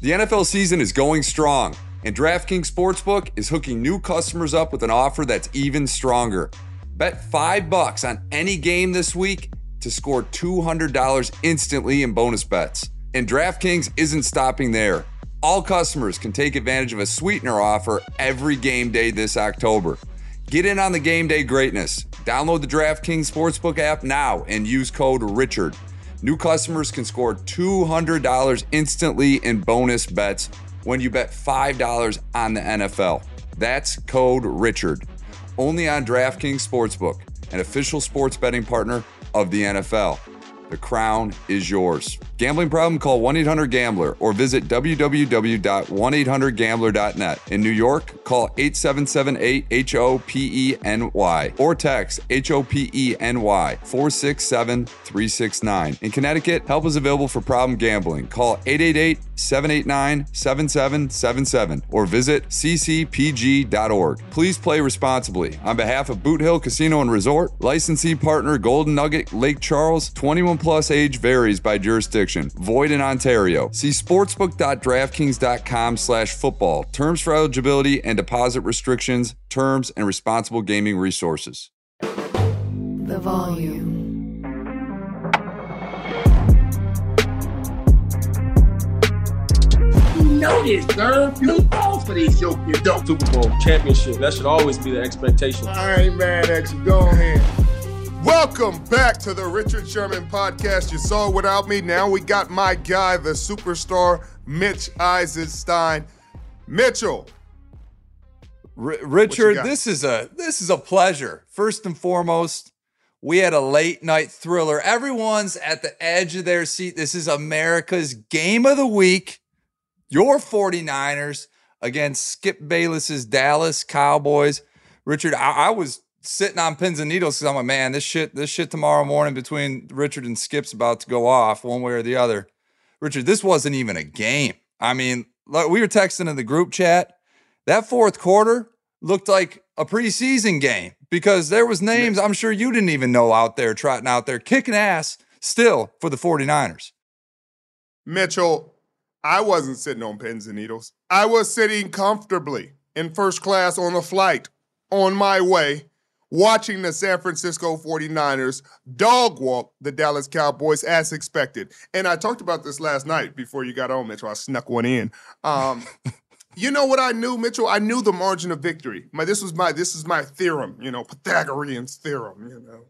The NFL season is going strong, and DraftKings Sportsbook is hooking new customers up with an offer that's even stronger. Bet 5 bucks on any game this week to score $200 instantly in bonus bets. And DraftKings isn't stopping there. All customers can take advantage of a sweetener offer every game day this October. Get in on the game day greatness. Download the DraftKings Sportsbook app now and use code RICHARD. New customers can score $200 instantly in bonus bets when you bet $5 on the NFL. That's code RICHARD. Only on DraftKings Sportsbook, an official sports betting partner of the NFL. The crown is yours. Gambling problem? Call 1 800 Gambler or visit www.1800Gambler.net. In New York, call 877 8 H O P E N Y or text H O P E N Y 467 369. In Connecticut, help is available for problem gambling. Call 888 789 7777 or visit ccpg.org. Please play responsibly. On behalf of Boot Hill Casino and Resort, licensee partner Golden Nugget Lake Charles, 21 plus age varies by jurisdiction. Void in Ontario. See sportsbook.draftkings.com slash football. Terms for eligibility and deposit restrictions, terms, and responsible gaming resources. The volume. You know this, sir. You fall for these yoke you don't. Super Bowl championship. That should always be the expectation. I ain't mad at you. Go ahead. Welcome back to the Richard Sherman podcast. You saw it without me. Now we got my guy, the superstar, Mitch Eisenstein. Mitchell. R- Richard, this is a this is a pleasure. First and foremost, we had a late night thriller. Everyone's at the edge of their seat. This is America's game of the week. Your 49ers against Skip Bayless's Dallas Cowboys. Richard, I, I was sitting on pins and needles because I'm like, man, this shit, this shit tomorrow morning between Richard and Skip's about to go off one way or the other. Richard, this wasn't even a game. I mean, like, we were texting in the group chat. That fourth quarter looked like a preseason game because there was names I'm sure you didn't even know out there trotting out there kicking ass still for the 49ers. Mitchell, I wasn't sitting on pins and needles. I was sitting comfortably in first class on a flight on my way, watching the San Francisco 49ers dog walk the Dallas Cowboys as expected. And I talked about this last night before you got on, Mitchell. I snuck one in. Um, you know what I knew, Mitchell? I knew the margin of victory. My this was my this is my theorem, you know, Pythagorean's theorem, you know,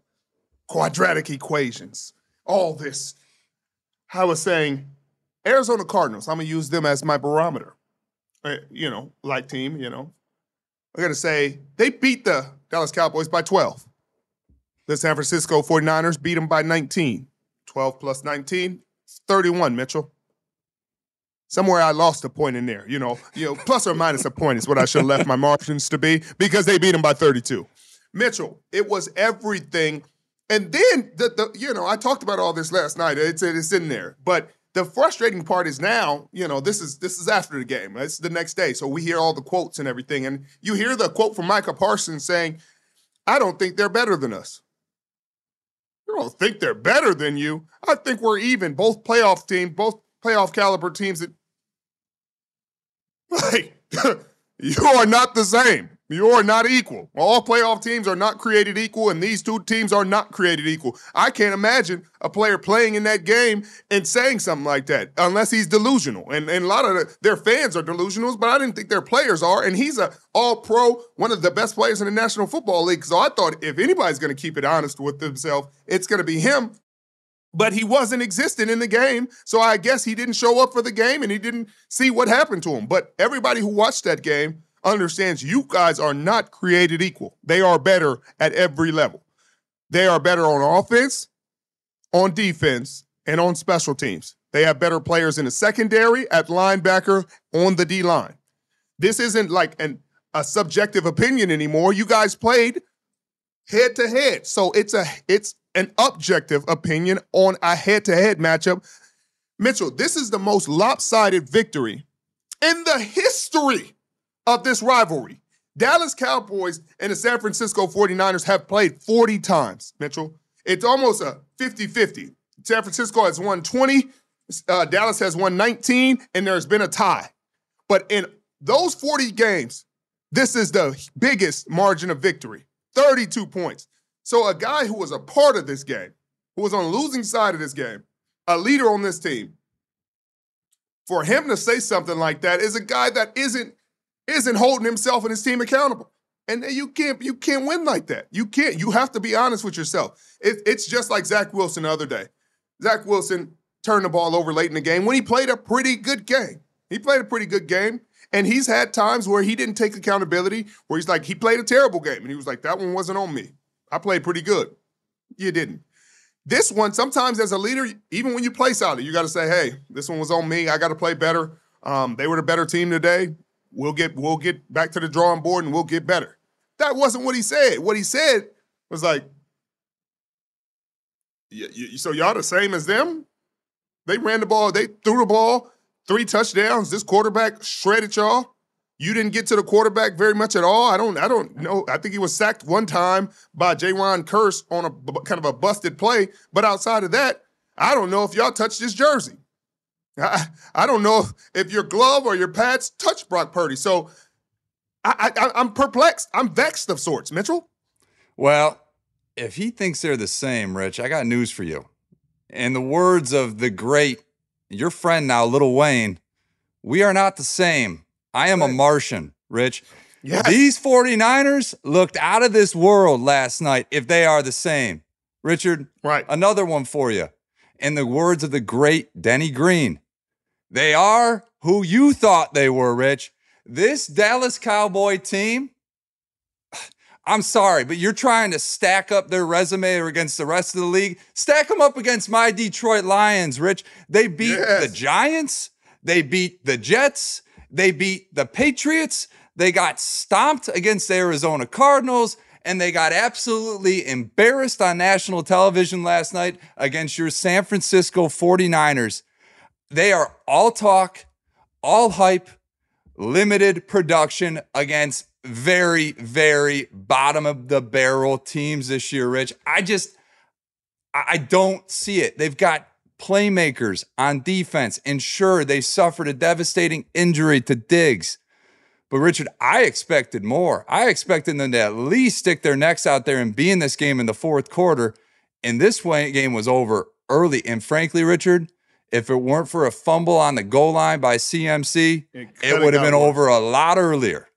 quadratic equations, all this. I was saying Arizona Cardinals, I'm going to use them as my barometer. Uh, you know, like team, you know. I'm going to say they beat the Dallas Cowboys by 12. The San Francisco 49ers beat them by 19. 12 plus 19, 31, Mitchell. Somewhere I lost a point in there, you know, you know, plus or minus a point is what I should have left my margins to be because they beat them by 32. Mitchell, it was everything. And then the, the you know, I talked about all this last night. It's it's in there. But the frustrating part is now, you know, this is this is after the game. It's the next day. So we hear all the quotes and everything. And you hear the quote from Micah Parsons saying, I don't think they're better than us. You don't think they're better than you. I think we're even. Both playoff teams, both playoff caliber teams that like you are not the same. You are not equal. All playoff teams are not created equal, and these two teams are not created equal. I can't imagine a player playing in that game and saying something like that unless he's delusional. And, and a lot of the, their fans are delusional, but I didn't think their players are. And he's a all pro, one of the best players in the National Football League. So I thought if anybody's going to keep it honest with himself, it's going to be him. but he wasn't existing in the game. So I guess he didn't show up for the game and he didn't see what happened to him. But everybody who watched that game understands you guys are not created equal. They are better at every level. They are better on offense, on defense, and on special teams. They have better players in the secondary, at linebacker, on the D line. This isn't like an, a subjective opinion anymore. You guys played head to head. So it's a it's an objective opinion on a head to head matchup. Mitchell, this is the most lopsided victory in the history of this rivalry. Dallas Cowboys and the San Francisco 49ers have played 40 times, Mitchell. It's almost a 50 50. San Francisco has won 20, uh, Dallas has won 19, and there's been a tie. But in those 40 games, this is the biggest margin of victory 32 points. So a guy who was a part of this game, who was on the losing side of this game, a leader on this team, for him to say something like that is a guy that isn't isn't holding himself and his team accountable. And you can't you can't win like that. You can't. You have to be honest with yourself. It, it's just like Zach Wilson the other day. Zach Wilson turned the ball over late in the game when he played a pretty good game. He played a pretty good game. And he's had times where he didn't take accountability, where he's like, he played a terrible game. And he was like, that one wasn't on me. I played pretty good. You didn't. This one, sometimes as a leader, even when you play solid, you got to say, hey, this one was on me. I got to play better. Um, they were the better team today. We'll get we'll get back to the drawing board and we'll get better. That wasn't what he said. What he said was like, so y'all the same as them? They ran the ball, they threw the ball, three touchdowns. This quarterback shredded y'all. You didn't get to the quarterback very much at all. I don't. I don't know. I think he was sacked one time by Jayron Kearse on a kind of a busted play. But outside of that, I don't know if y'all touched his jersey. I, I don't know if your glove or your pads touch Brock Purdy. So I, I, I'm perplexed. I'm vexed of sorts. Mitchell. Well, if he thinks they're the same, Rich, I got news for you. In the words of the great, your friend now, Little Wayne, we are not the same. I am a Martian, Rich. Yes. These 49ers looked out of this world last night if they are the same. Richard, right. another one for you. In the words of the great Denny Green, they are who you thought they were, Rich. This Dallas Cowboy team, I'm sorry, but you're trying to stack up their resume against the rest of the league. Stack them up against my Detroit Lions, Rich. They beat yes. the Giants, they beat the Jets, they beat the Patriots. They got stomped against the Arizona Cardinals, and they got absolutely embarrassed on national television last night against your San Francisco 49ers. They are all talk, all hype, limited production against very, very bottom of the barrel teams this year, Rich. I just, I don't see it. They've got playmakers on defense. And sure, they suffered a devastating injury to Diggs. But Richard, I expected more. I expected them to at least stick their necks out there and be in this game in the fourth quarter. And this game was over early. And frankly, Richard, if it weren't for a fumble on the goal line by CMC, it, it would have been worse. over a lot earlier.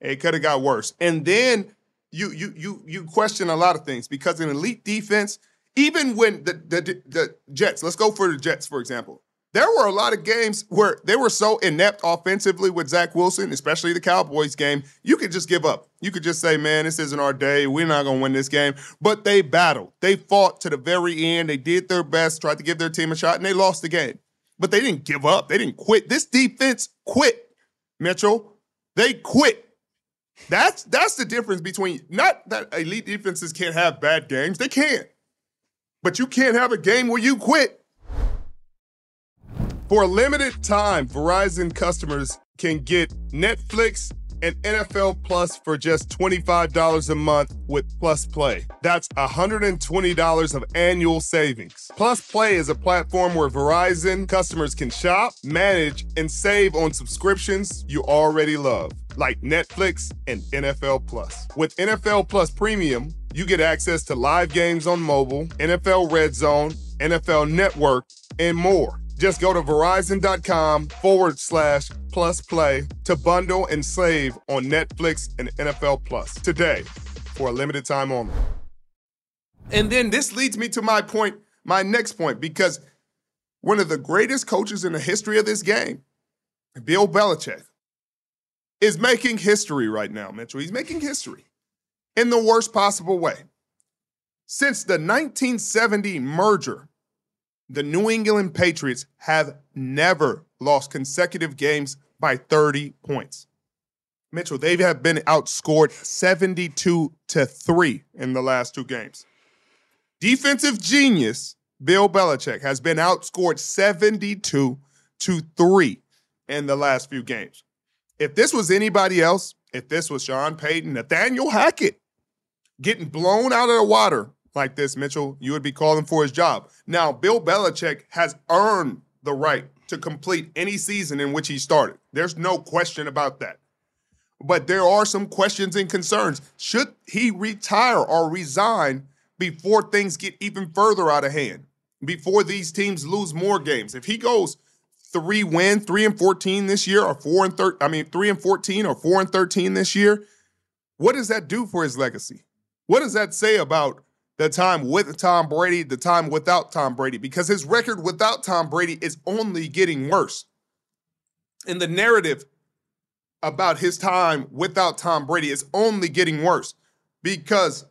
It could have got worse. And then you you you you question a lot of things because an elite defense – even when the, the, the Jets, let's go for the Jets, for example. There were a lot of games where they were so inept offensively with Zach Wilson, especially the Cowboys game, you could just give up. You could just say, man, this isn't our day. We're not going to win this game. But they battled. They fought to the very end. They did their best, tried to give their team a shot, and they lost the game. But they didn't give up. They didn't quit. This defense quit, Mitchell. They quit. That's that's the difference between not that elite defenses can't have bad games. They can't. But you can't have a game where you quit. For a limited time, Verizon customers can get Netflix and NFL Plus for just $25 a month with Plus Play. That's $120 of annual savings. Plus Play is a platform where Verizon customers can shop, manage, and save on subscriptions you already love, like Netflix and NFL Plus. With NFL Plus Premium, you get access to live games on mobile, NFL Red Zone, NFL Network, and more. Just go to verizon.com forward slash plus play to bundle and save on Netflix and NFL Plus today for a limited time only. And then this leads me to my point my next point because one of the greatest coaches in the history of this game, Bill Belichick, is making history right now, Mitchell. He's making history in the worst possible way. Since the 1970 merger, the New England Patriots have never lost consecutive games by 30 points. Mitchell, they have been outscored 72 to 3 in the last two games. Defensive genius Bill Belichick has been outscored 72 to 3 in the last few games. If this was anybody else, if this was Sean Payton, Nathaniel Hackett getting blown out of the water like this, Mitchell, you would be calling for his job. Now, Bill Belichick has earned the right to complete any season in which he started. There's no question about that. But there are some questions and concerns. Should he retire or resign before things get even further out of hand? Before these teams lose more games? If he goes three win, three and 14 this year, or four and 13, I mean, three and 14 or four and 13 this year, what does that do for his legacy? What does that say about the time with Tom Brady, the time without Tom Brady? Because his record without Tom Brady is only getting worse. And the narrative about his time without Tom Brady is only getting worse because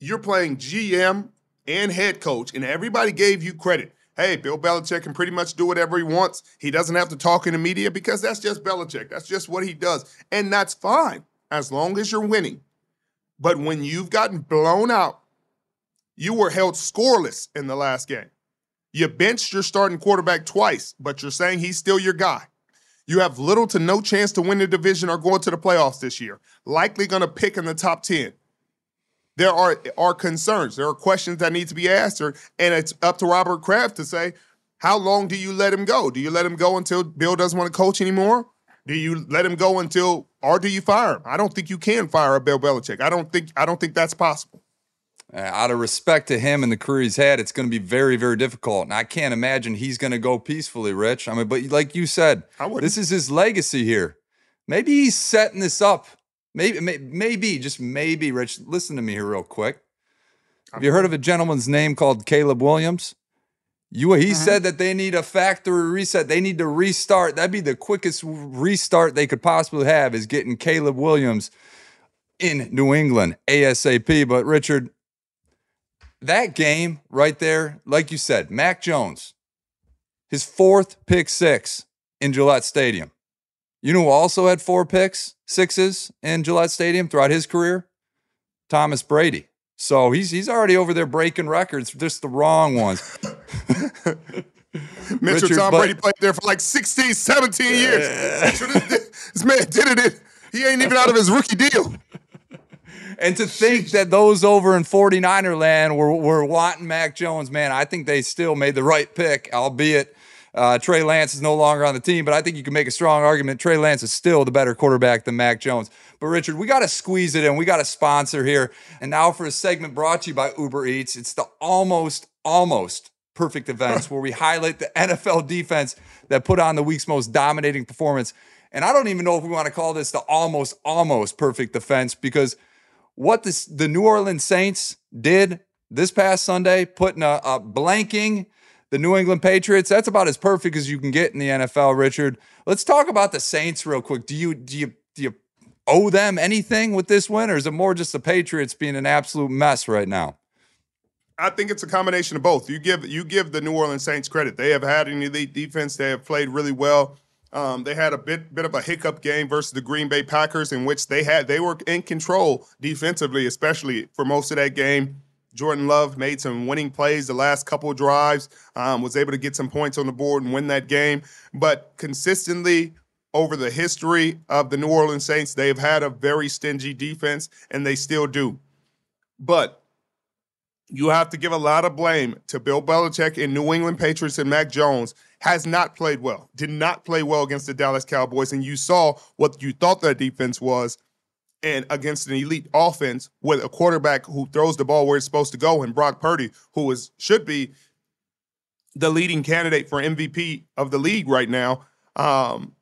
you're playing GM and head coach, and everybody gave you credit. Hey, Bill Belichick can pretty much do whatever he wants. He doesn't have to talk in the media because that's just Belichick. That's just what he does. And that's fine as long as you're winning. But when you've gotten blown out, you were held scoreless in the last game. You benched your starting quarterback twice, but you're saying he's still your guy. You have little to no chance to win the division or go into the playoffs this year. Likely going to pick in the top 10. There are, are concerns. There are questions that need to be answered. And it's up to Robert Kraft to say, how long do you let him go? Do you let him go until Bill doesn't want to coach anymore? Do you let him go until, or do you fire him? I don't think you can fire a Bill Belichick. I don't think I don't think that's possible. Uh, out of respect to him and the career he's had, it's going to be very, very difficult. And I can't imagine he's going to go peacefully, Rich. I mean, but like you said, this is his legacy here. Maybe he's setting this up. Maybe, maybe, just maybe, Rich. Listen to me here, real quick. Have you heard of a gentleman's name called Caleb Williams? You, he uh-huh. said that they need a factory reset. They need to restart. That'd be the quickest restart they could possibly have is getting Caleb Williams in New England ASAP. But Richard, that game right there, like you said, Mac Jones, his fourth pick six in Gillette Stadium. You know who also had four picks, sixes in Gillette Stadium throughout his career? Thomas Brady. So he's he's already over there breaking records, just the wrong ones. Mitchell Richard, Tom but, Brady played there for like 16, 17 years. this man did it. He ain't even out of his rookie deal. And to think that those over in 49er land were, were wanting Mac Jones, man, I think they still made the right pick, albeit uh, Trey Lance is no longer on the team, but I think you can make a strong argument. Trey Lance is still the better quarterback than Mac Jones. But Richard, we got to squeeze it in. We got a sponsor here. And now for a segment brought to you by Uber Eats, it's the almost, almost perfect events where we highlight the NFL defense that put on the week's most dominating performance. And I don't even know if we want to call this the almost, almost perfect defense because – what this, the New Orleans Saints did this past Sunday, putting a, a blanking the New England Patriots, that's about as perfect as you can get in the NFL, Richard. Let's talk about the Saints real quick. Do you do you do you owe them anything with this win, or is it more just the Patriots being an absolute mess right now? I think it's a combination of both. You give you give the New Orleans Saints credit. They have had an elite defense. They have played really well. Um, they had a bit bit of a hiccup game versus the Green Bay Packers, in which they had they were in control defensively, especially for most of that game. Jordan Love made some winning plays the last couple drives, um, was able to get some points on the board and win that game. But consistently over the history of the New Orleans Saints, they've had a very stingy defense, and they still do. But you have to give a lot of blame to Bill Belichick and New England Patriots and Mac Jones has not played well, did not play well against the Dallas Cowboys. And you saw what you thought their defense was and against an elite offense with a quarterback who throws the ball where it's supposed to go and Brock Purdy, who is should be the leading candidate for MVP of the league right now. Um,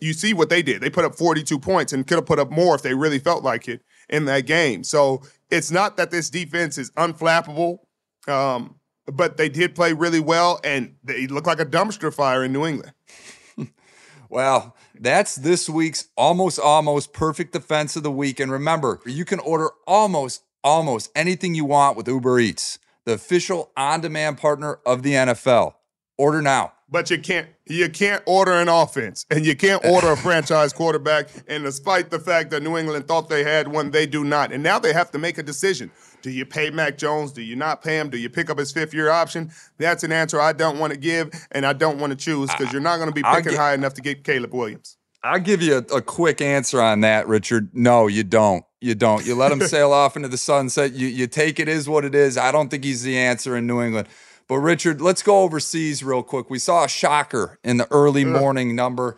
you see what they did. They put up 42 points and could have put up more if they really felt like it in that game. So it's not that this defense is unflappable. Um, but they did play really well, and they look like a dumpster fire in New England. well, that's this week's almost almost perfect defense of the week. And remember, you can order almost almost anything you want with Uber Eats, the official on-demand partner of the NFL. Order now. But you can't you can't order an offense and you can't order a franchise quarterback. And despite the fact that New England thought they had one, they do not. And now they have to make a decision. Do you pay Mac Jones? Do you not pay him? Do you pick up his fifth year option? That's an answer I don't want to give and I don't want to choose because you're not going to be picking high enough to get Caleb Williams. I'll give you a, a, quick answer on that, Richard. No, you don't. You don't. You let him sail off into the sunset. You you take it is what it is. I don't think he's the answer in New England. But Richard, let's go overseas real quick. We saw a shocker in the early morning number.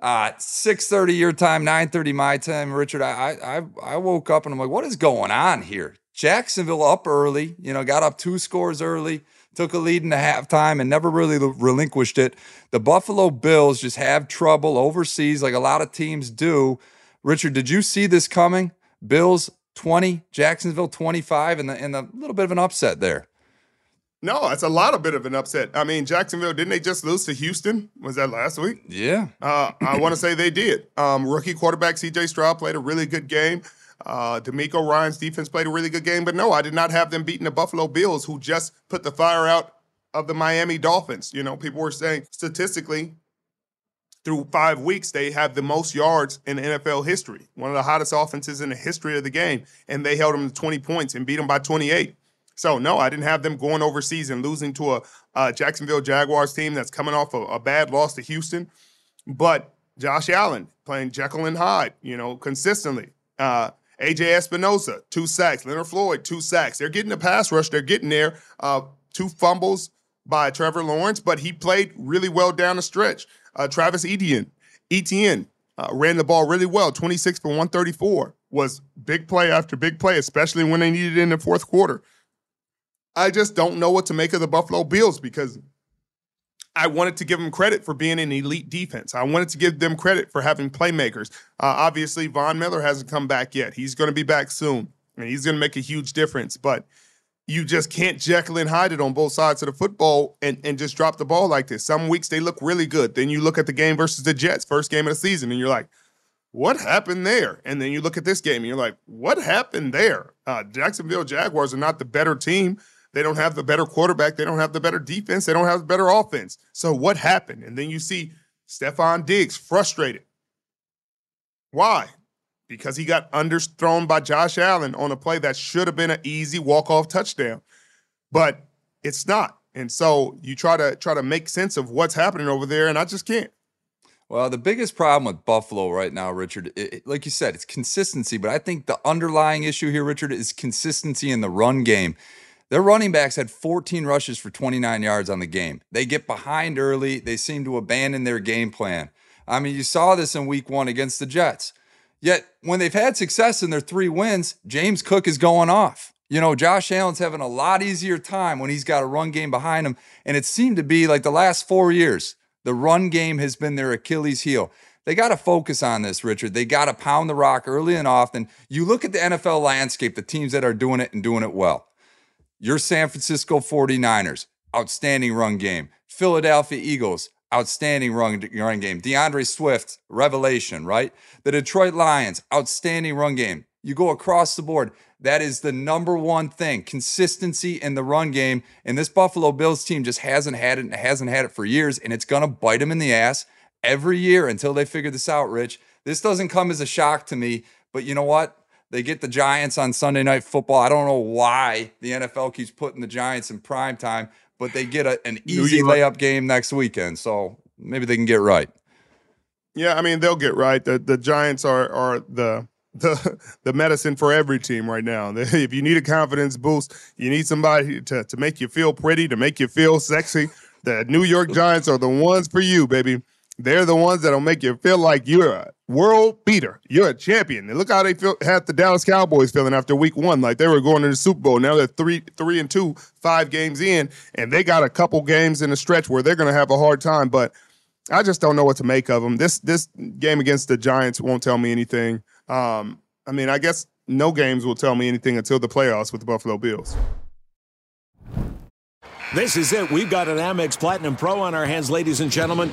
Uh, 6:30 your time, 9:30 my time. Richard, I, I I woke up and I'm like, what is going on here? Jacksonville up early, you know, got up two scores early, took a lead in the halftime and never really relinquished it. The Buffalo Bills just have trouble overseas, like a lot of teams do. Richard, did you see this coming? Bills 20, Jacksonville 25, and, the, and a little bit of an upset there. No, it's a lot of bit of an upset. I mean, Jacksonville didn't they just lose to Houston? Was that last week? Yeah. Uh, I want to say they did. Um, rookie quarterback C.J. Stroud played a really good game. Uh, DeMeco Ryans' defense played a really good game, but no, I did not have them beating the Buffalo Bills, who just put the fire out of the Miami Dolphins. You know, people were saying statistically, through five weeks, they have the most yards in NFL history, one of the hottest offenses in the history of the game, and they held them to 20 points and beat them by 28. So no, I didn't have them going overseas and losing to a, a Jacksonville Jaguars team that's coming off a, a, bad loss to Houston. But Josh Allen playing Jekyll and Hyde, you know, consistently. Uh, AJ Epenesa, two sacks. Leonard Floyd, two sacks. They're getting the pass rush. They're getting there. Uh, two fumbles by Trevor Lawrence, but he played really well down the stretch. Uh, Travis Etienne, Etienne uh, ran the ball really well, 26 for 134. Was big play after big play, especially when they needed it in the fourth quarter. I just don't know what to make of the Buffalo Bills because I wanted to give them credit for being an elite defense. I wanted to give them credit for having playmakers. Uh, obviously, Von Miller hasn't come back yet. He's going to be back soon, and he's going to make a huge difference. But you just can't Jekyll and hide it on both sides of the football and, and just drop the ball like this. Some weeks they look really good. Then you look at the game versus the Jets, first game of the season, and you're like, what happened there? And then you look at this game and you're like, what happened there? Uh, Jacksonville Jaguars are not the better team. They don't have the better quarterback. They don't have the better defense. They don't have the better offense. So what happened? And then you see Stefon Diggs frustrated. Why? Because he got underthrown by Josh Allen on a play that should have been an easy walk-off touchdown. But it's not. And so you try to try to make sense of what's happening over there, and I just can't. Well, the biggest problem with Buffalo right now, Richard, it, like you said, it's consistency. But I think the underlying issue here, Richard, is consistency in the run game. Their running backs had 14 rushes for 29 yards on the game. They get behind early. They seem to abandon their game plan. I mean, you saw this in week one against the Jets. Yet, when they've had success in their three wins, James Cook is going off. You know, Josh Allen's having a lot easier time when he's got a run game behind him. And it seemed to be like the last four years, the run game has been their Achilles heel. They got to focus on this, Richard. They got to pound the rock early and often. You look at the NFL landscape, the teams that are doing it and doing it well. Your San Francisco 49ers, outstanding run game. Philadelphia Eagles, outstanding run, run game. D'Andre Swift, revelation, right? The Detroit Lions, outstanding run game. You go across the board. That is the number one thing consistency in the run game. And this Buffalo Bills team just hasn't had it and hasn't had it for years. And it's to bite them in the ass every year until they figure this out, Rich. This doesn't come as a shock to me. But you know what? They get the Giants on Sunday Night Football. I don't know why the NFL keeps putting the Giants in prime time, but they get a, an easy layup game next weekend. So maybe they can get right. Yeah, I mean they'll get right. The the Giants are are the the the medicine for every team right now. If you need a confidence boost, you need somebody to to make you feel pretty, to make you feel sexy. The New York Giants are the ones for you, baby. They're the ones that'll make you feel like you're a world beater. You're a champion. And look how they feel, had the Dallas Cowboys feeling after week one, like they were going to the Super Bowl. Now they're three, three and two, five games in, and they got a couple games in a stretch where they're going to have a hard time. But I just don't know what to make of them. This this game against the Giants won't tell me anything. Um, I mean, I guess no games will tell me anything until the playoffs with the Buffalo Bills. This is it. We've got an Amex Platinum Pro on our hands, ladies and gentlemen.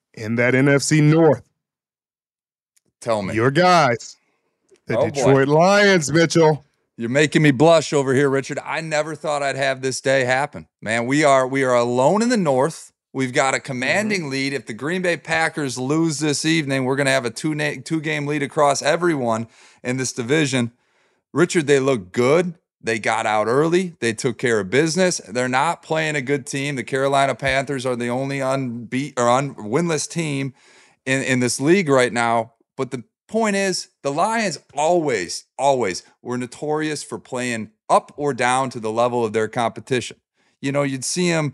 in that NFC North. Tell me. Your guys, the Oh, boy. Detroit Lions, Mitchell. You're making me blush over here, Richard. I never thought I'd have this day happen. Man, we are we are alone in the north. We've got a commanding mm-hmm. lead. If the Green Bay Packers lose this evening, we're going to have a two na- two game lead across everyone in this division. Richard, they look good. They got out early. They took care of business. They're not playing a good team. The Carolina Panthers are the only unbeat or un- winless team in, in this league right now. But the point is, the Lions always, always were notorious for playing up or down to the level of their competition. You know, you'd see them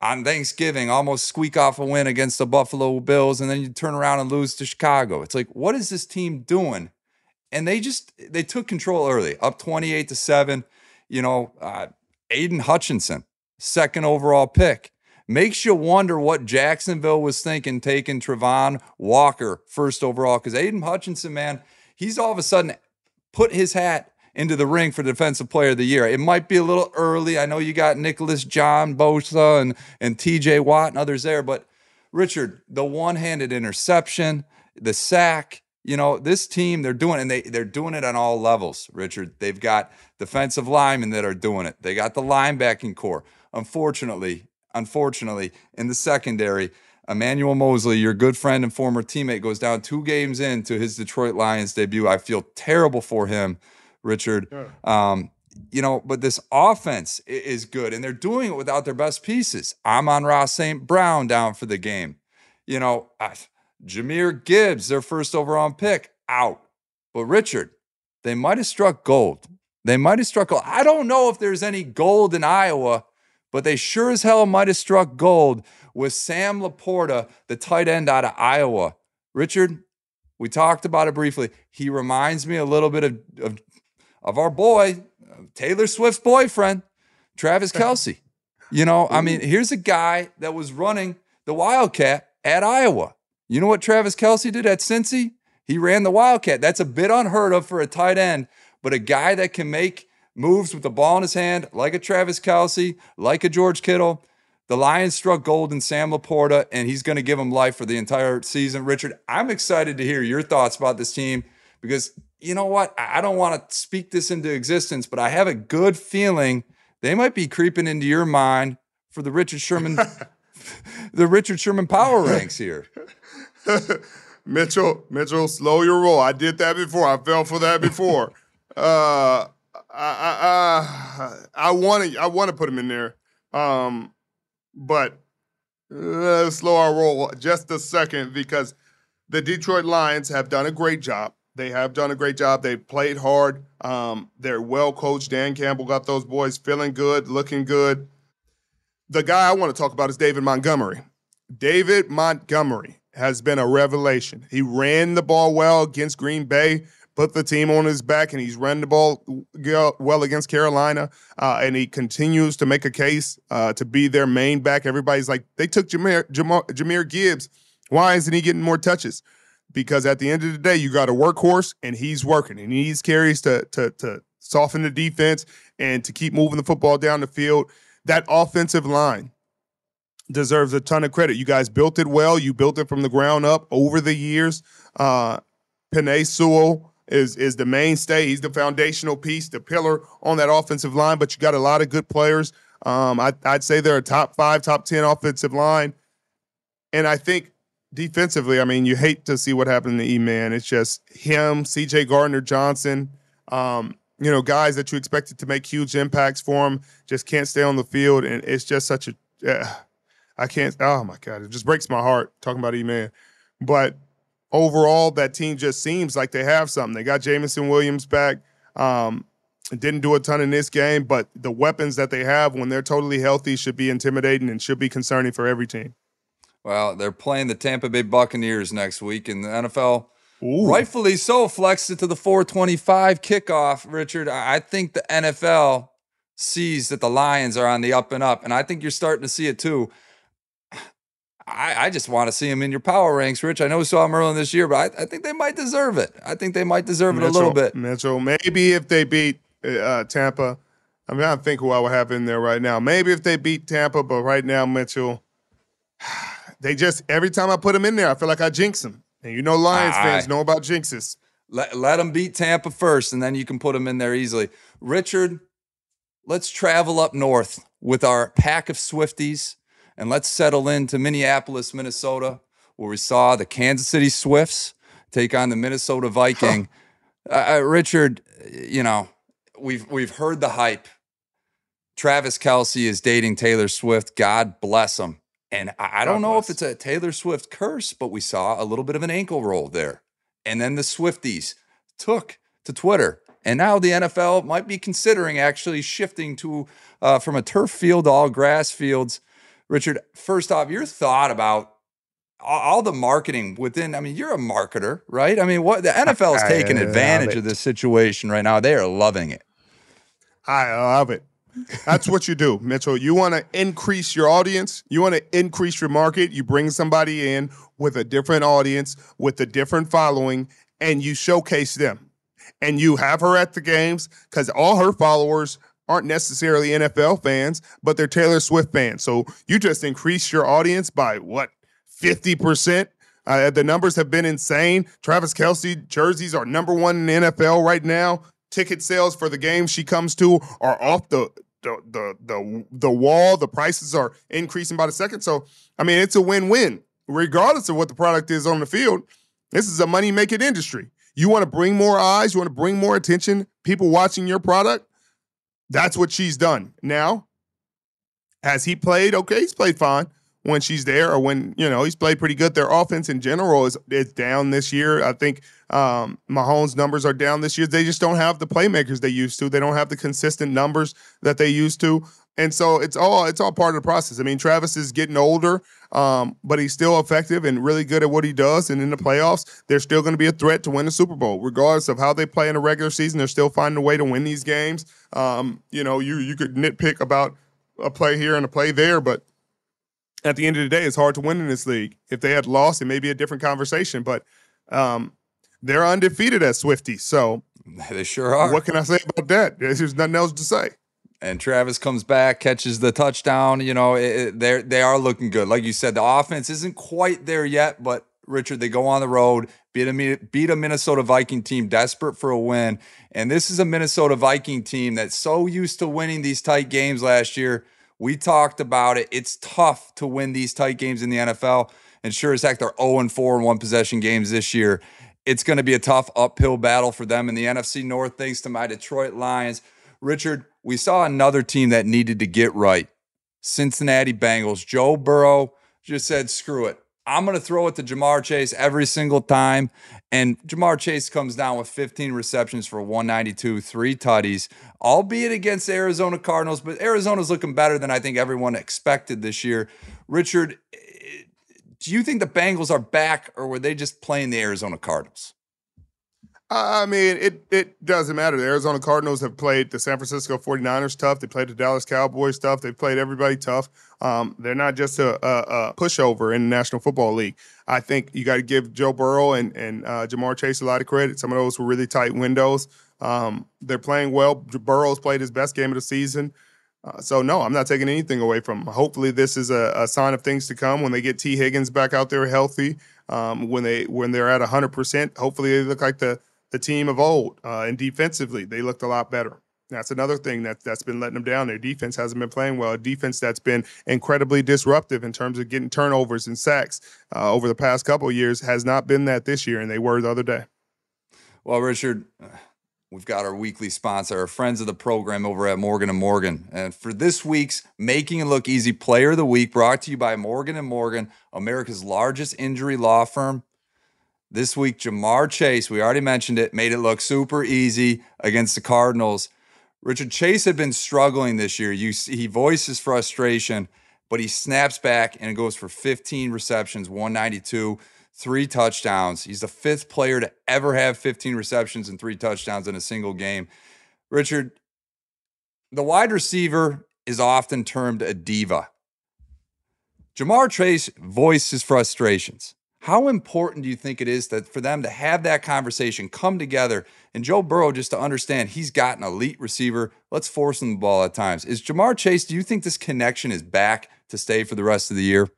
on Thanksgiving almost squeak off a win against the Buffalo Bills, and then you turn around and lose to Chicago. It's like, what is this team doing? And they just they took control early, up 28 to 7. You know, uh, Aidan Hutchinson, second overall pick. Makes you wonder what Jacksonville was thinking taking Travon Walker first overall. Because Aidan Hutchinson, man, he's all of a sudden put his hat into the ring for Defensive Player of the Year. It might be a little early. I know you got Nicholas John Bosa and, and TJ Watt and others there, but Richard, the one-handed interception, the sack, you know, this team, they're doing and they they're doing it on all levels, Richard. They've got defensive linemen that are doing it. They got the linebacking core. Unfortunately, unfortunately, in the secondary, Emmanuel Moseley, your good friend and former teammate, goes down two games into his Detroit Lions debut. I feel terrible for him, Richard. Um, you know, but this offense is good, and they're doing it without their best pieces. Amon-Ra St. Brown down for the game. You know, uh, Jahmyr Gibbs, their first overall pick, out. But Richard, they might have struck gold. They might have struck gold. I don't know if there's any gold in Iowa, but they sure as hell might have struck gold with Sam LaPorta, the tight end out of Iowa. Richard, we talked about it briefly. He reminds me a little bit of, of, of our boy, Taylor Swift's boyfriend, Travis Kelce. You know, I mean, here's a guy that was running the Wildcat at Iowa. You know what Travis Kelce did at Cincy? He ran the Wildcat. That's a bit unheard of for a tight end, but a guy that can make moves with the ball in his hand, like a Travis Kelce, like a George Kittle. The Lions struck gold in Sam LaPorta, and he's going to give him life for the entire season. Richard, I'm excited to hear your thoughts about this team because you know what? I I don't want to speak this into existence, but I have a good feeling they might be creeping into your mind for the Richard Sherman, the Richard Sherman power ranks here. Mitchell, Mitchell, slow your roll. I did that before. I fell for that before. uh, I, I, I want to, I want to put him in there, um, but let's slow our roll just a second because the Detroit Lions have done a great job. They have done a great job. They've played hard. Um, they're well coached. Dan Campbell got those boys feeling good, looking good. The guy I want to talk about is David Montgomery. David Montgomery has been a revelation. He ran the ball well against Green Bay, put the team on his back, and he's run the ball well against Carolina. Uh, and he continues to make a case uh, to be their main back. Everybody's like, they took Jahmyr, Jahmyr, Jahmyr Gibbs. Why isn't he getting more touches? Because at the end of the day, you got a workhorse, and he's working, and he needs carries to to to soften the defense and to keep moving the football down the field. That offensive line deserves a ton of credit. You guys built it well. You built it from the ground up over the years. Uh, Penei Sewell is is the mainstay. He's the foundational piece, the pillar on that offensive line. But you got a lot of good players. Um, I, I'd say they're a top five, top ten offensive line, and I think defensively, I mean, you hate to see what happened to E Man. It's just him, C.J. Gardner Johnson. Um, you know, guys that you expected to make huge impacts for him just can't stay on the field, and it's just such a. Uh, I can't. Oh my god, it just breaks my heart talking about E Man. But overall, that team just seems like they have something. They got Jameson Williams back. Um, didn't do a ton in this game, but the weapons that they have when they're totally healthy should be intimidating and should be concerning for every team. Well, they're playing the Tampa Bay Buccaneers next week, and the NFL, Ooh. rightfully so, flexed it to the 425 kickoff. Richard, I think the NFL sees that the Lions are on the up and up, and I think you're starting to see it too. I, I just want to see them in your power ranks, Rich. I know we saw them early this year, but I, I think they might deserve it. I think they might deserve Mitchell, it a little bit. Mitchell, maybe if they beat uh, Tampa, I mean, I think who I would have in there right now. Maybe if they beat Tampa, but right now, Mitchell, they just every time I put them in there, I feel like I jinx them. And you know, Lions fans know about jinxes. Let, let them beat Tampa first, and then you can put them in there easily. Richard, let's travel up north with our pack of Swifties and let's settle into Minneapolis, Minnesota, where we saw the Kansas City Swifts take on the Minnesota Viking. Uh, uh, Richard, you know, we've we've heard the hype. Travis Kelce is dating Taylor Swift. God bless him. And I, I don't know if it's a Taylor Swift curse, but we saw a little bit of an ankle roll there. And then the Swifties took to Twitter. And now the NFL might be considering actually shifting to uh, from a turf field to all grass fields. Richard, first off, your thought about all the marketing within. I mean, you're a marketer, right? I mean, what the NFL is taking advantage of this situation right now. They are loving it. I love it. That's what you do, Mitchell. You want to increase your audience. You want to increase your market. You bring somebody in with a different audience, with a different following, and you showcase them. And you have her at the games because all her followers aren't necessarily NFL fans, but they're Taylor Swift fans. So you just increase your audience by what, 50%? Uh, the numbers have been insane. Travis Kelce jerseys are number one in NFL right now. Ticket sales for the games she comes to are off the the the the, the wall. The prices are increasing by the second. So I mean, it's a win-win, regardless of what the product is on the field. This is a money-making industry. You want to bring more eyes, you want to bring more attention, people watching your product. That's what she's done. Now, has he played? Okay, he's played fine when she's there, or when you know he's played pretty good. Their offense in general is is down this year. I think um, Mahomes' numbers are down this year. They just don't have the playmakers they used to. They don't have the consistent numbers that they used to. And so it's all it's all part of the process. I mean, Travis is getting older, um, but he's still effective and really good at what he does. And in the playoffs, they're still going to be a threat to win the Super Bowl, regardless of how they play in the regular season. They're still finding a way to win these games. Um, you know, you you could nitpick about a play here and a play there, but at the end of the day, it's hard to win in this league. If they had lost, it may be a different conversation. But um, they're undefeated as Swifties, so they sure are. What can I say about that? There's nothing else to say and Travis comes back, catches the touchdown. You know, they they are looking good. Like you said, the offense isn't quite there yet, but Richard, they go on the road, beat a beat a Minnesota Viking team desperate for a win, and this is a Minnesota Viking team that's so used to winning these tight games last year. We talked about it. It's tough to win these tight games in the NFL. and sure as heck they're 0 4 in one possession games this year. It's going to be a tough uphill battle for them in the NFC North, thanks to my Detroit Lions. Richard, we saw another team that needed to get right Cincinnati Bengals. Joe Burrow just said, screw it. I'm going to throw it to Ja'Marr Chase every single time. And Ja'Marr Chase comes down with 15 receptions for 192, three tutties, albeit against the Arizona Cardinals. But Arizona's looking better than I think everyone expected this year. Richard, eh, do you think the Bengals are back or were they just playing the Arizona Cardinals? I mean, it it doesn't matter. The Arizona Cardinals have played the San Francisco 49ers tough. They played the Dallas Cowboys tough. They've played everybody tough. Um, they're not just a, a, a, pushover in the National Football League. I think you got to give Joe Burrow and, and uh, Ja'Marr Chase a lot of credit. Some of those were really tight windows. Um, they're playing well. Burrow's played his best game of the season. Uh, so no, I'm not taking anything away from them. Hopefully, this is a, a, sign of things to come when they get Tee Higgins back out there healthy. Um, when they when they're at 100, percent hopefully they look like the the team of old. Uh, and defensively, they looked a lot better. That's another thing that that's been letting them down. Their defense hasn't been playing well. A defense that's been incredibly disruptive in terms of getting turnovers and sacks uh, over the past couple years has not been that this year, and they were the other day. Well, Richard, we've got our weekly sponsor, our friends of the program over at Morgan and Morgan, and for this week's Making It Look Easy Player of the Week, brought to you by Morgan and Morgan, America's largest injury law firm. This week, Ja'Marr Chase, we already mentioned it, made it look super easy against the Cardinals. Richard Chase had been struggling this year. You see, he voices frustration, but he snaps back and goes for 15 receptions, 192, three touchdowns. He's the fifth player to ever have 15 receptions and three touchdowns in a single game. Richard, the wide receiver is often termed a diva. Ja'Marr Chase voiced his frustrations. How important do you think it is that for them to have that conversation, come together, and Joe Burrow just to understand he's got an elite receiver. Let's force him the ball at times. Is Ja'Marr Chase? Do you think this connection is back to stay for the rest of the year?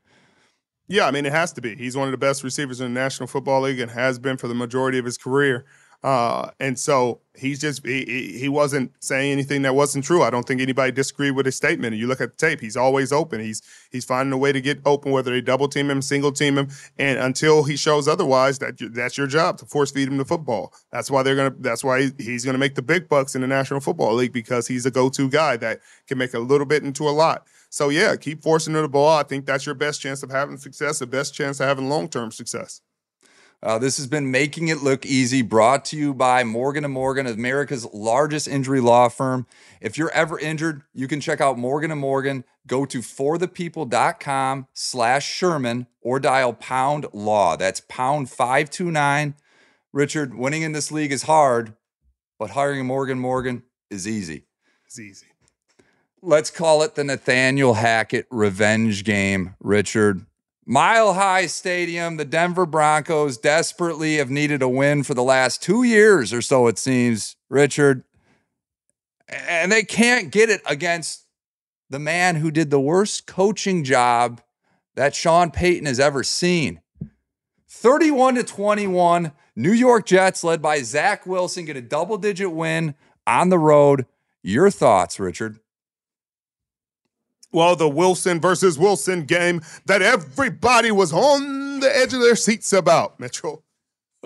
Yeah, I mean it has to be. He's one of the best receivers in the National Football League and has been for the majority of his career. Uh, and so he's just he, he wasn't saying anything that wasn't true. I don't think anybody disagreed with his statement. And you look at the tape; he's always open. He's he's finding a way to get open, whether they double team him, single team him, and until he shows otherwise, that that's your job to force feed him the football. That's why they're gonna. That's why he's gonna make the big bucks in the National Football League because he's a go-to guy that can make a little bit into a lot. So yeah, keep forcing him the ball. I think that's your best chance of having success, the best chance of having long-term success. Uh, this has been Making It Look Easy, brought to you by Morgan & Morgan, America's largest injury law firm. If you're ever injured, you can check out Morgan & Morgan. Go to forthepeople.com slash Sherman or dial pound law. That's pound 529. Richard, winning in this league is hard, but hiring Morgan Morgan is easy. It's easy. Let's call it the Nathaniel Hackett revenge game, Richard. Mile High Stadium, the Denver Broncos desperately have needed a win for the last two years or so, it seems, Richard. And they can't get it against the man who did the worst coaching job that Sean Payton has ever seen. 31 to 21, New York Jets, led by Zach Wilson, get a double digit win on the road. Your thoughts, Richard? Well, the Wilson versus Wilson game that everybody was on the edge of their seats about, Mitchell.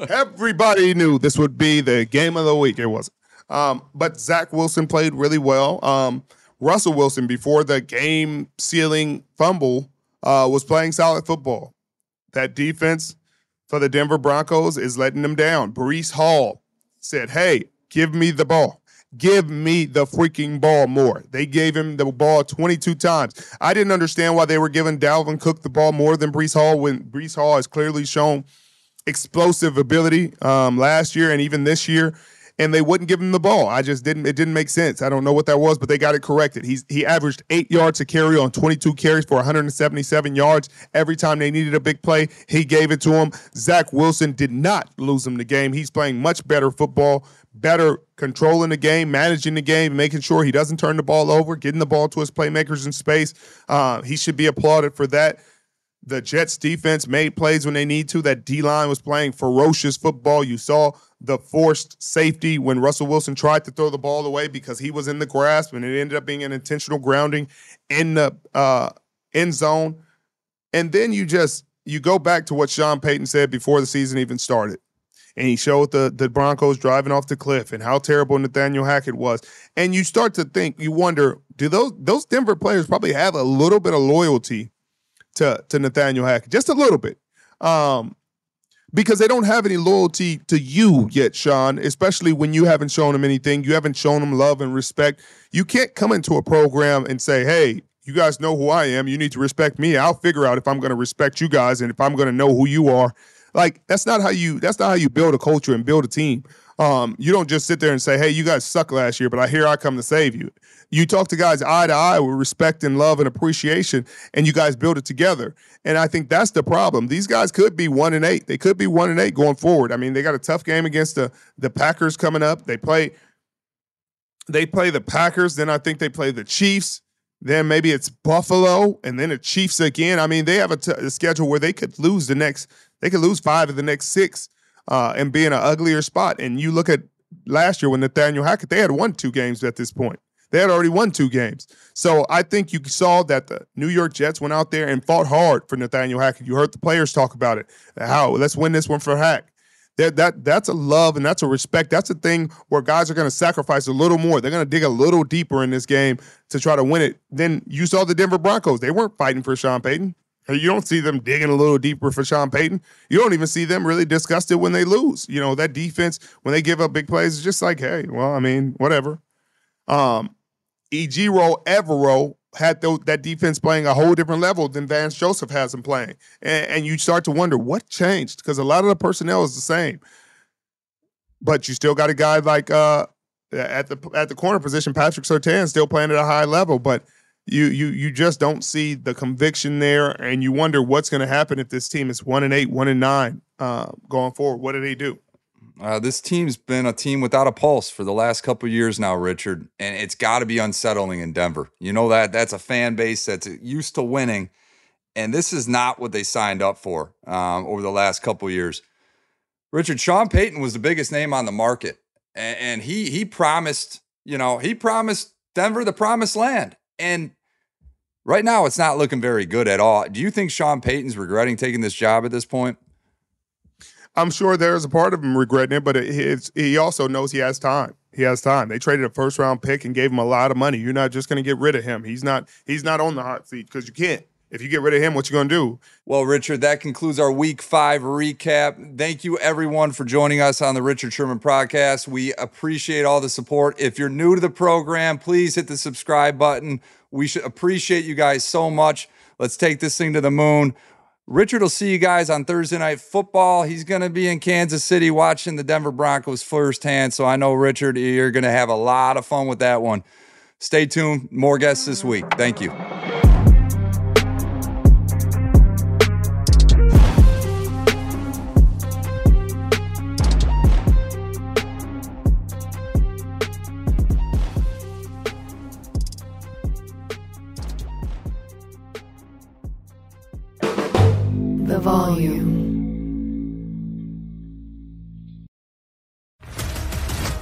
everybody knew this would be the game of the week. It wasn't. Um, but Zach Wilson played really well. Um, Russell Wilson, before the game sealing fumble, uh, was playing solid football. That defense for the Denver Broncos is letting them down. Breece Hall said, Hey, give me the ball. Give me the freaking ball more. They gave him the ball 22 times. I didn't understand why they were giving Dalvin Cook the ball more than Breece Hall when Breece Hall has clearly shown explosive ability um, last year and even this year and they wouldn't give him the ball. I just didn't. It didn't make sense. I don't know what that was, but they got it corrected. He's he averaged eight yards a carry on 22 carries for 177 yards. Every time they needed a big play, he gave it to him. Zach Wilson did not lose him the game. He's playing much better football, better controlling the game, managing the game, making sure he doesn't turn the ball over, getting the ball to his playmakers in space. Uh, he should be applauded for that. The Jets defense made plays when they need to. That D line was playing ferocious football. You saw the forced safety when Russell Wilson tried to throw the ball away because he was in the grasp, and it ended up being an intentional grounding in the uh, end zone. And then you just you go back to what Sean Payton said before the season even started. And he showed the, the Broncos driving off the cliff and how terrible Nathaniel Hackett was. And you start to think, you wonder, do those those Denver players probably have a little bit of loyalty to, to Nathaniel Hackett? Just a little bit. Um, because they don't have any loyalty to you yet, Sean, especially when you haven't shown them anything. You haven't shown them love and respect. You can't come into a program and say, hey, you guys know who I am. You need to respect me. I'll figure out if I'm going to respect you guys and if I'm going to know who you are. Like that's not how you that's not how you build a culture and build a team. Um, you don't just sit there and say, "Hey, you guys suck last year, but I hear I come to save you." You talk to guys eye to eye with respect and love and appreciation, and you guys build it together. And I think that's the problem. These guys could be one and eight. They could be one and eight going forward. I mean, they got a tough game against the the Packers coming up. They play they play the Packers, then I think they play the Chiefs. Then maybe it's Buffalo and then the Chiefs again. I mean, they have a, t- a schedule where they could lose the next, they could lose five of the next six uh, and be in an uglier spot. And you look at last year when Nathaniel Hackett, they had won two games at this point. They had already won two games. So I think you saw that the New York Jets went out there and fought hard for Nathaniel Hackett. You heard the players talk about it. How let's win this one for Hack. That, that that's a love and that's a respect. That's a thing where guys are going to sacrifice a little more. They're going to dig a little deeper in this game to try to win it. Then you saw the Denver Broncos. They weren't fighting for Sean Payton. You don't see them digging a little deeper for Sean Payton. You don't even see them really disgusted when they lose. You know, that defense, when they give up big plays, it's just like, hey, well, I mean, whatever. Um, Ejiro Evero had th- that defense playing a whole different level than Vance Joseph has them playing. And, and you start to wonder what changed because a lot of the personnel is the same. But you still got a guy like uh, at the at the corner position, Patrick Surtain still playing at a high level, but you you you just don't see the conviction there, and you wonder what's going to happen if this team is one and eight, one and nine uh, going forward. What do they do? Uh, this team's been a team without a pulse for the last couple years now, Richard, and it's got to be unsettling in Denver. You know that that's a fan base that's used to winning, and this is not what they signed up for um, over the last couple years. Richard Sean Payton was the biggest name on the market, and, and he he promised, you know, he promised Denver the promised land, and right now it's not looking very good at all. Do you think Sean Payton's regretting taking this job at this point? I'm sure there's a part of him regretting it, but it, he also knows he has time. He has time. They traded a first round pick and gave him a lot of money. You're not just going to get rid of him. He's not. He's not on the hot seat because you can't. If you get rid of him, what you going to do? Well, Richard, that concludes our Week Five recap. Thank you, everyone, for joining us on the Richard Sherman podcast. We appreciate all the support. If you're new to the program, please hit the subscribe button. We should appreciate you guys so much. Let's take this thing to the moon. Richard will see you guys on Thursday Night Football. He's going to be in Kansas City watching the Denver Broncos firsthand. So I know, Richard, you're going to have a lot of fun with that one. Stay tuned. More guests this week. Thank you.